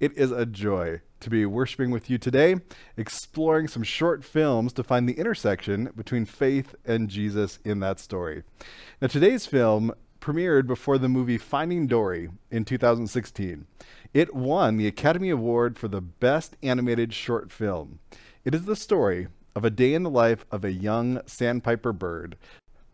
It is a joy to be worshiping with you today, exploring some short films to find the intersection between faith and Jesus in that story. Now, today's film premiered before the movie Finding Dory in 2016. It won the Academy Award for the Best Animated Short Film. It is the story of a day in the life of a young sandpiper bird.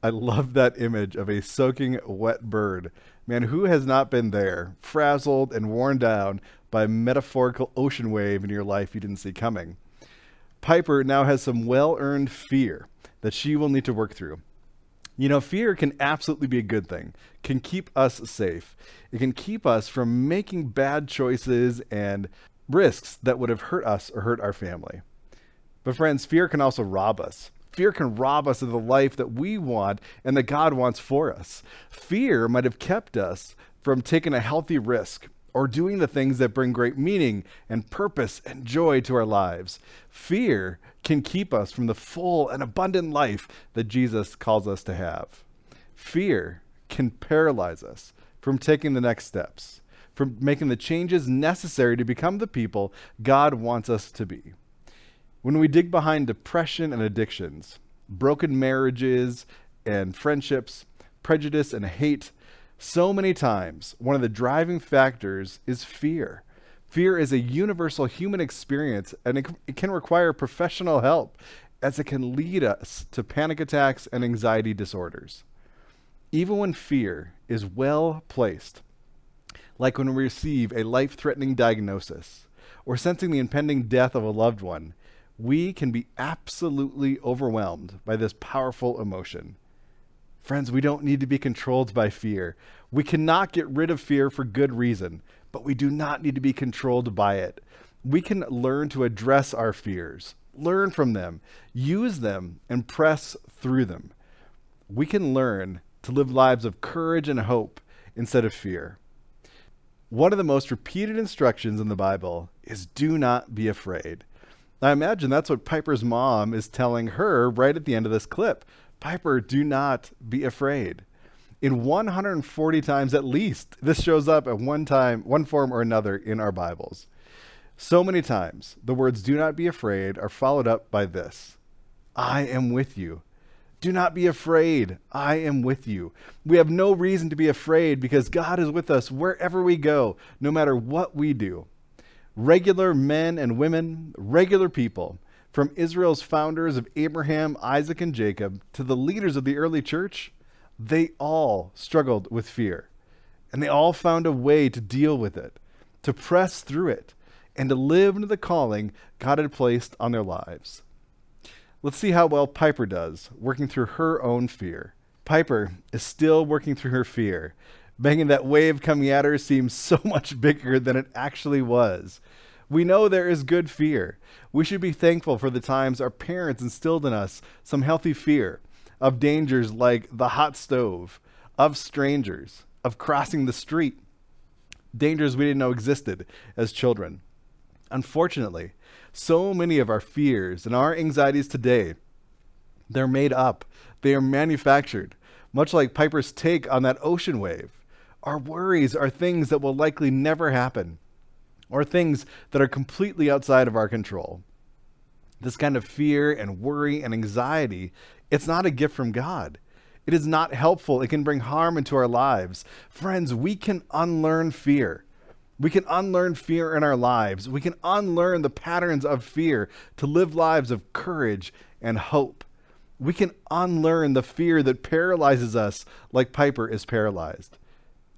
I love that image of a soaking wet bird. Man, who has not been there, frazzled and worn down by a metaphorical ocean wave in your life you didn't see coming. Piper now has some well earned fear that she will need to work through. You know, fear can absolutely be a good thing, can keep us safe. It can keep us from making bad choices and risks that would have hurt us or hurt our family. But, friends, fear can also rob us. Fear can rob us of the life that we want and that God wants for us. Fear might have kept us from taking a healthy risk or doing the things that bring great meaning and purpose and joy to our lives. Fear can keep us from the full and abundant life that Jesus calls us to have. Fear can paralyze us from taking the next steps, from making the changes necessary to become the people God wants us to be. When we dig behind depression and addictions, broken marriages and friendships, prejudice and hate, so many times, one of the driving factors is fear. Fear is a universal human experience and it, it, can require professional help as it can lead us to panic attacks and anxiety disorders. Even when fear is well placed, like when we receive a life threatening diagnosis or sensing the impending death of a loved one, we can be absolutely overwhelmed by this powerful emotion. Friends, we don't need to be controlled by fear. We cannot get rid of fear for good reason, but we do not need to be controlled by it. We can learn to address our fears, learn from them, use them, and press through them. We can learn to live lives of courage and hope instead of fear. One of the most repeated instructions in the Bible is do not be afraid. I imagine that's what Piper's mom is telling her right at the end of this clip. Piper, do not be afraid. In 140 times at least, this shows up at one time, one form or another in our Bibles. So many times, the words do not be afraid are followed up by this I am with you. Do not be afraid. I am with you. We have no reason to be afraid because God is with us wherever we go, no matter what we do. Regular men and women, regular people, from Israel's founders of Abraham, Isaac, and Jacob to the leaders of the early church, they all struggled with fear. And they all found a way to deal with it, to press through it, and to live into the calling God had placed on their lives. Let's see how well Piper does, working through her own fear. Piper is still working through her fear, making that wave coming at her seem so much bigger than it actually was. We know there is good fear. We should be thankful for the times our parents instilled in us some healthy fear of dangers like the hot stove, of strangers, of crossing the street, dangers we didn't know existed as children. Unfortunately, so many of our fears and our anxieties today, they're made up. They are manufactured, much like Piper's take on that ocean wave. Our worries are things that will likely never happen or things that are completely outside of our control. This kind of fear and worry and anxiety, it's not a gift from God. It is not helpful. It can bring harm into our lives. Friends, we can unlearn fear. We can unlearn fear in our lives. We can unlearn the patterns of fear to live lives of courage and hope. We can unlearn the fear that paralyzes us like Piper is paralyzed.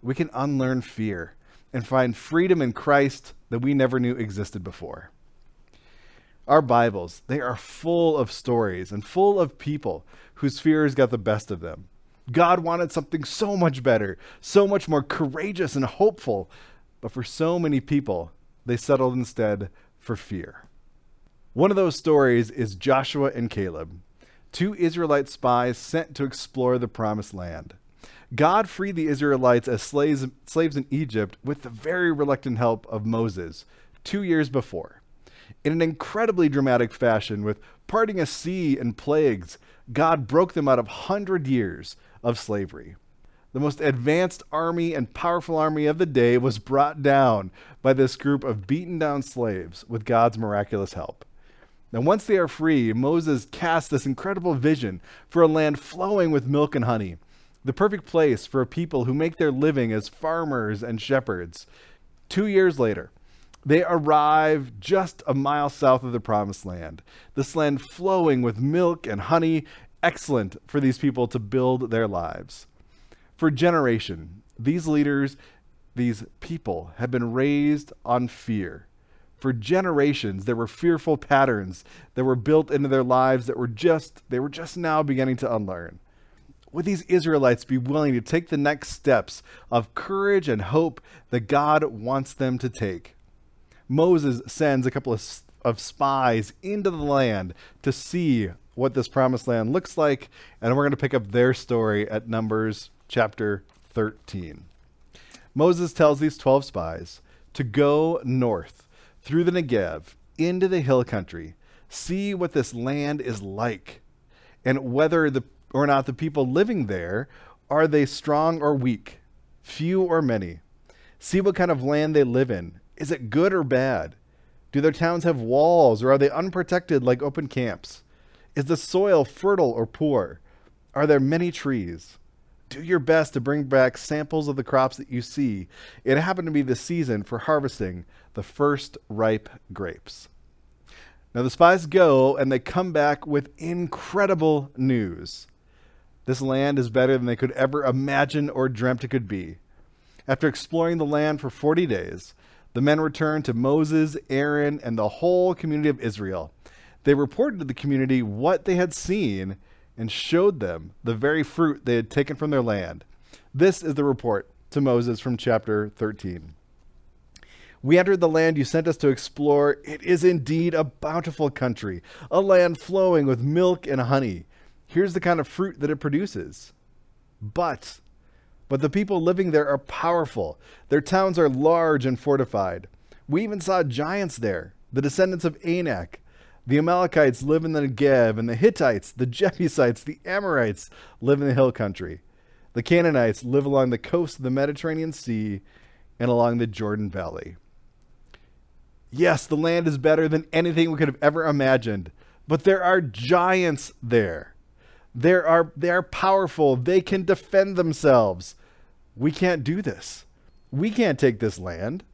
We can unlearn fear and find freedom in Christ that we never knew existed before. Our Bibles, they are full of stories and full of people whose fears got the best of them. God wanted something so much better, so much more courageous and hopeful, but for so many people, they settled instead for fear. One of those stories is Joshua and Caleb, two Israelite spies sent to explore the promised land. God freed the Israelites as slaves, slaves in Egypt with the very reluctant help of Moses two years before. In an incredibly dramatic fashion, with parting a sea and plagues, God broke them out of hundred years of slavery. the most advanced army and powerful army of the day, was brought down by this group of beaten down slaves with God's miraculous help. Now, once they are free, Moses casts this incredible vision for a land flowing with milk and honey, the perfect place for people who make their living as farmers and shepherds. Two years later, they arrive just a mile south of the promised land, this land flowing with milk and honey, excellent for these people to build their lives. For generation, these leaders, these people, have been raised on fear. For generations, there were fearful patterns that were built into their lives that were just, they were just now beginning to unlearn. Would these Israelites be willing to take the next steps of courage and hope that God wants them to take? Moses sends a couple of, of spies into the land to see what this promised land looks like, and we're going to pick up their story at Numbers chapter 13. Moses tells these 12 spies to go north through the Negev into the hill country, see what this land is like, and whether the or not the people living there are they strong or weak, few or many. See what kind of land they live in, is it good or bad? Do their towns have walls or are they unprotected like open camps? Is the soil fertile or poor? Are there many trees? Do your best to bring back samples of the crops that you see. It happened to be the season for harvesting the first ripe grapes. Now the spies go and they come back with incredible news. This land is better than they could ever imagine or dreamt it could be. After exploring the land for 40 days, the men returned to Moses, Aaron, and the whole community of Israel. They reported to the community what they had seen and showed them the very fruit they had taken from their land. This is the report to Moses from chapter 13. We entered the land you sent us to explore. It is indeed a bountiful country, a land flowing with milk and honey. Here's the kind of fruit that it produces. But but the people living there are powerful. Their towns are large and fortified. We even saw giants there, the descendants of Anak. The Amalekites live in the Negev, and the Hittites, the Jebusites, the Amorites live in the hill country. The Canaanites live along the coast of the Mediterranean Sea and along the Jordan Valley. Yes, the land is better than anything we could have ever imagined, but there are giants there. They are they are powerful. They can defend themselves. We can't do this. We can't take this land.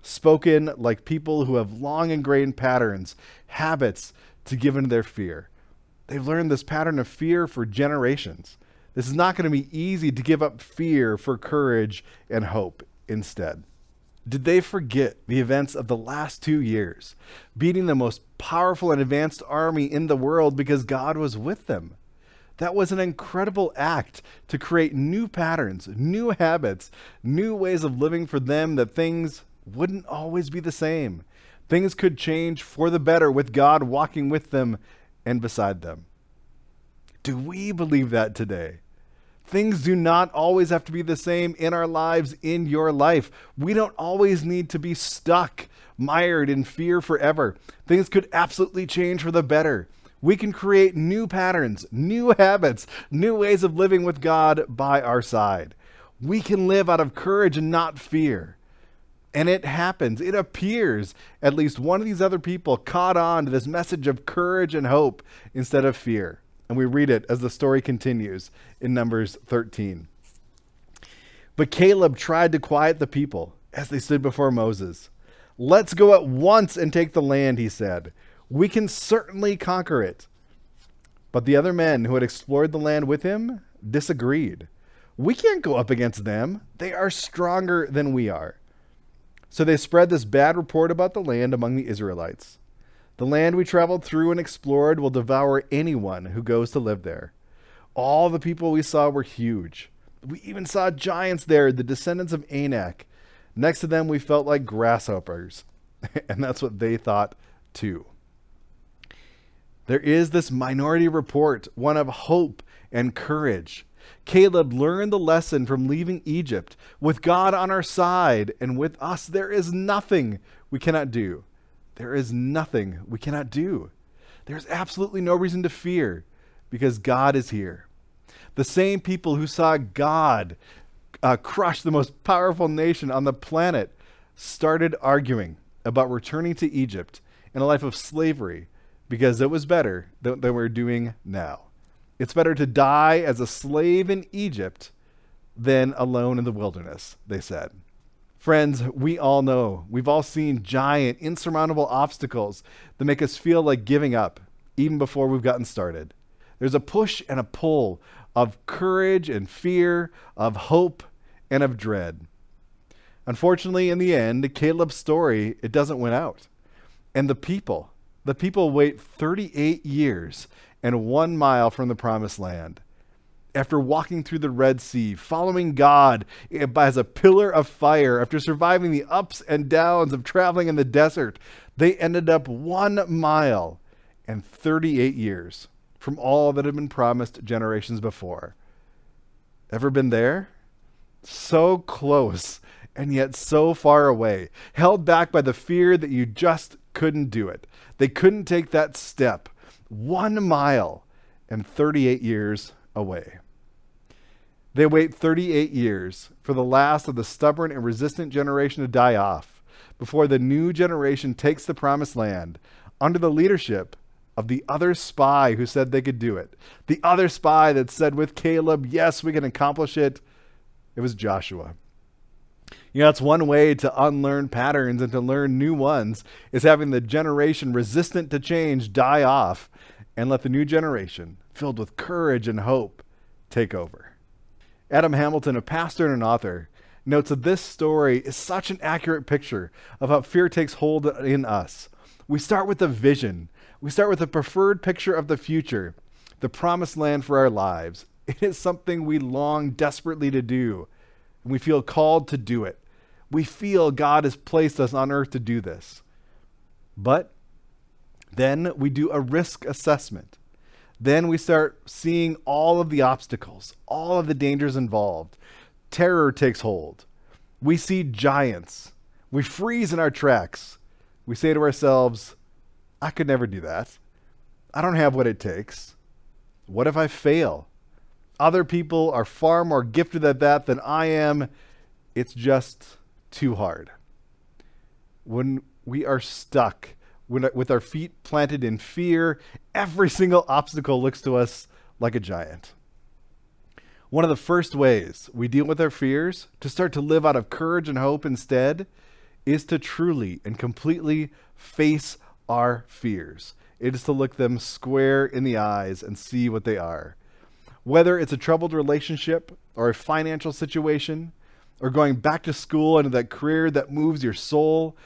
Spoken like people who have long ingrained patterns, habits to give into their fear. They've learned this pattern of fear for generations. This is not going to be easy to give up fear for courage and hope instead. Did they forget the events of the last two years, beating the most powerful and advanced army in the world because God was with them? That was an incredible act to create new patterns, new habits, new ways of living for them that things wouldn't always be the same. Things could change for the better with God walking with them and beside them. Do we believe that today? Things do not always have to be the same in our lives, in your life. We don't always need to be stuck, mired in fear forever. Things could absolutely change for the better we can create new patterns, new habits, new ways of living with God by our side. We can live out of courage and not fear. And it happens. It appears at least one of these other people caught on to this message of courage and hope instead of fear. And we read it as the story continues in Numbers 13. But Caleb tried to quiet the people as they stood before Moses. Let's go at once and take the land, he said. We can certainly conquer it. But the other men who had explored the land with him disagreed. We can't go up against them. They are stronger than we are. So they spread this bad report about the land among the Israelites. The land we traveled through and explored will devour anyone who goes to live there. All the people we saw were huge. We even saw giants there, the descendants of Anak. Next to them, we felt like grasshoppers. and that's what they thought too. There is this minority report, one of hope and courage. Caleb learned the lesson from leaving Egypt. With God on our side and with us, there is nothing we cannot do. There is nothing we cannot do. There's absolutely no reason to fear because God is here. The same people who saw God uh, crush the most powerful nation on the planet started arguing about returning to Egypt in a life of slavery because it was better than, than we're doing now. It's better to die as a slave in Egypt than alone in the wilderness, they said. Friends, we all know, we've all seen giant, insurmountable obstacles that make us feel like giving up even before we've gotten started. There's a push and a pull of courage and fear, of hope and of dread. Unfortunately, in the end, Caleb's story, it doesn't win out. And the people, the people wait 38 years and one mile from the promised land after walking through the Red Sea, following God eh, as a pillar of fire, after surviving the ups and downs of traveling in the desert, they ended up one mile and 38 years from all that had been promised generations before. Ever been there? So close and yet so far away, held back by the fear that you just couldn't do it. They couldn't take that step. One mile and 38 years away. They wait 38 years for the last of the stubborn and resistant generation to die off before the new generation takes the promised land under the leadership of the other spy who said they could do it. The other spy that said with Caleb, yes, we can accomplish it. It was Joshua. You know, that's one way to unlearn patterns and to learn new ones is having the generation resistant to change die off and let the new generation, filled with courage and hope, take over. Adam Hamilton, a pastor and an author, notes that this story is such an accurate picture of how fear takes hold in us. We start with a vision, we start with a preferred picture of the future, the promised land for our lives. It is something we long desperately to do, and we feel called to do it. We feel God has placed us on earth to do this. But then we do a risk assessment. Then we start seeing all of the obstacles, all of the dangers involved. Terror takes hold. We see giants. We freeze in our tracks. We say to ourselves, I could never do that. I don't have what it takes. What if I fail? Other people are far more gifted at that than I am. It's just too hard. When we are stuck uh, with our feet planted in fear, every single obstacle looks to us like a giant. One of the first ways we deal with our fears to start to live out of courage and hope instead is to truly and completely face our fears. It is to look them square in the eyes and see what they are. Whether it's a troubled relationship or a financial situation, or going back to school into that career that moves your soul,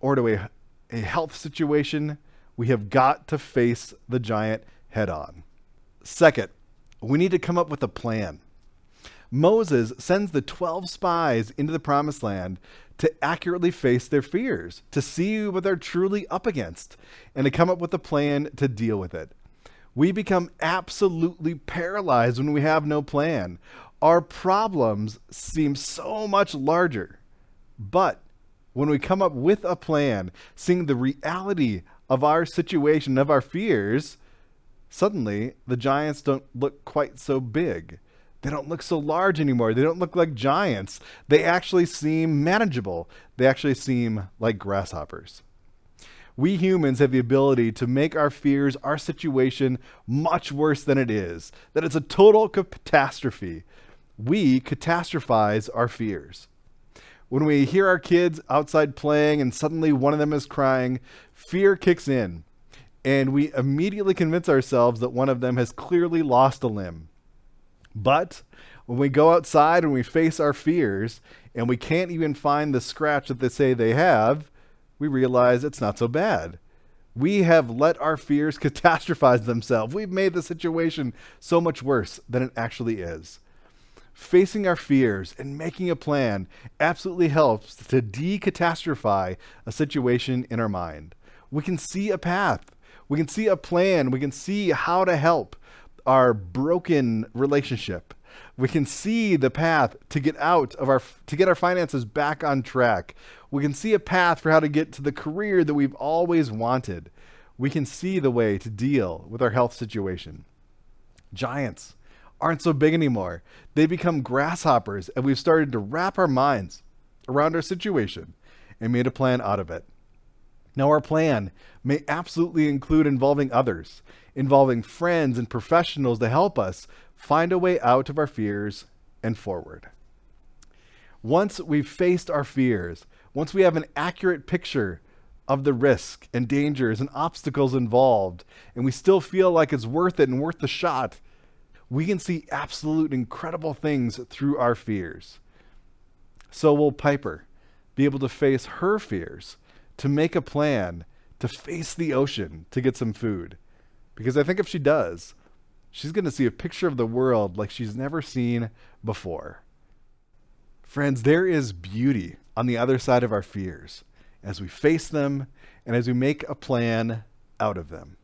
or to a a health situation, we have got to face the giant head on. Second, we need to come up with a plan. Moses sends the 12 spies into the promised land to accurately face their fears, to see what they're truly up against, and to come up with a plan to deal with it. We become absolutely paralyzed when we have no plan. Our problems seem so much larger. But when we come up with a plan, seeing the reality of our situation, of our fears, suddenly the giants don't look quite so big. They don't look so large anymore. They don't look like giants. They actually seem manageable. They actually seem like grasshoppers. We humans have the ability to make our fears, our situation, much worse than it is, that it's a total catastrophe. We catastrophize our fears. When we hear our kids outside playing and suddenly one of them is crying, fear kicks in, and we immediately convince ourselves that one of them has clearly lost a limb. But when we go outside and we face our fears and we can't even find the scratch that they say they have, we realize it's not so bad. We have let our fears catastrophize themselves. We've made the situation so much worse than it actually is facing our fears and making a plan absolutely helps to decatastrophize a situation in our mind. We can see a path, we can see a plan, we can see how to help our broken relationship. We can see the path to get out of our to get our finances back on track. We can see a path for how to get to the career that we've always wanted. We can see the way to deal with our health situation. Giants aren't so big anymore. They become grasshoppers, and we've started to wrap our minds around our situation and made a plan out of it. Now, our plan may absolutely include involving others, involving friends and professionals to help us find a way out of our fears and forward. Once we've faced our fears, once we have an accurate picture of the risk and dangers and obstacles involved, and we still feel like it's worth it and worth the shot, we can see absolute incredible things through our fears. So will Piper be able to face her fears, to make a plan, to face the ocean to get some food. Because I think if she does, she's going to see a picture of the world like she's never seen before. Friends, there is beauty on the other side of our fears as we face them and as we make a plan out of them.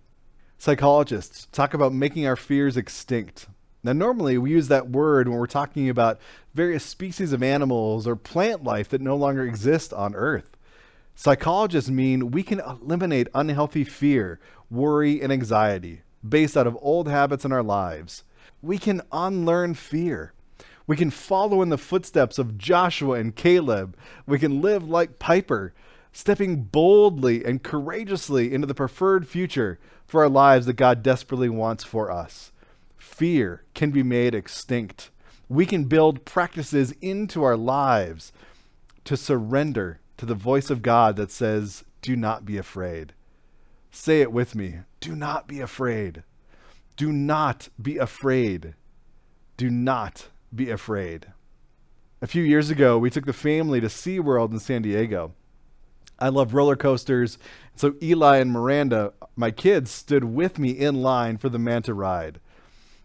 Psychologists talk about making our fears extinct. Now, normally we use that word when we're talking about various species of animals or plant life that no longer exist on Earth. Psychologists mean we can eliminate unhealthy fear, worry, and anxiety based out of old habits in our lives. We can unlearn fear. We can follow in the footsteps of Joshua and Caleb. We can live like Piper, stepping boldly and courageously into the preferred future for our lives that God desperately wants for us. Fear can be made extinct. We can build practices into our lives to surrender to the voice of God that says, Do not be afraid. Say it with me. Do not be afraid. Do not be afraid. Do not be afraid. A few years ago, we took the family to SeaWorld in San Diego. I love roller coasters. So Eli and Miranda, my kids, stood with me in line for the Manta ride.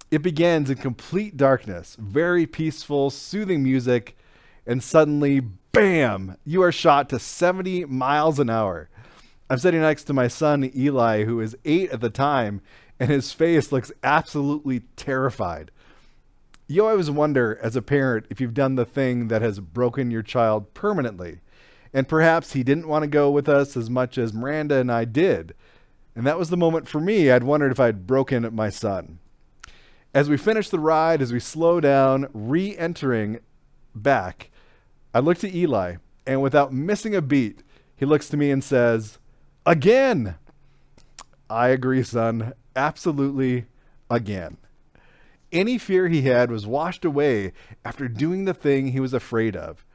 It begins in complete darkness, very peaceful, soothing music, and suddenly, bam, you are shot to 70 miles an hour. I'm sitting next to my son, Eli, who is eight at the time, and his face looks absolutely terrified. You always wonder, as a parent, if you've done the thing that has broken your child permanently. And perhaps he didn't want to go with us as much as Miranda and I did. And that was the moment for me. I'd wondered if I'd broken my son. As we finish the ride, as we slow down, re entering back, I look to Eli, and without missing a beat, he looks to me and says, Again! I agree, son. Absolutely again. Any fear he had was washed away after doing the thing he was afraid of.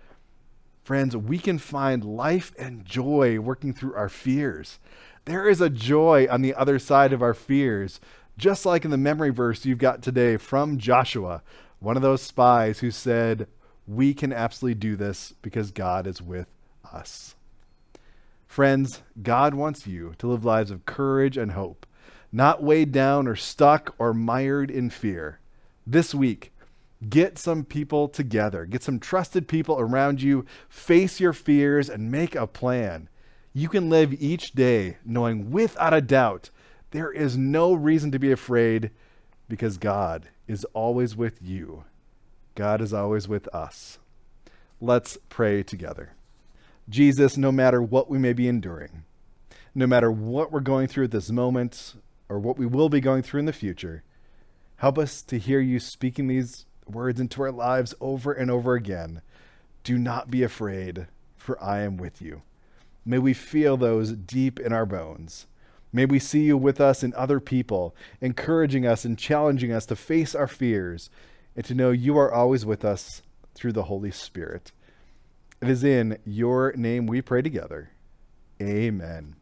Friends, we can find life and joy working through our fears. There is a joy on the other side of our fears, just like in the memory verse you've got today from Joshua, one of those spies who said, We can absolutely do this because God is with us. Friends, God wants you to live lives of courage and hope, not weighed down or stuck or mired in fear. This week, Get some people together, get some trusted people around you, face your fears, and make a plan. You can live each day knowing without a doubt there is no reason to be afraid because God is always with you. God is always with us. Let's pray together. Jesus, no matter what we may be enduring, no matter what we're going through at this moment or what we will be going through in the future, help us to hear you speaking these words into our lives over and over again. Do not be afraid, for I am with you. May we feel those deep in our bones. May we see you with us and other people, encouraging us and challenging us to face our fears and to know you are always with us through the Holy Spirit. It is in your name we pray together. Amen.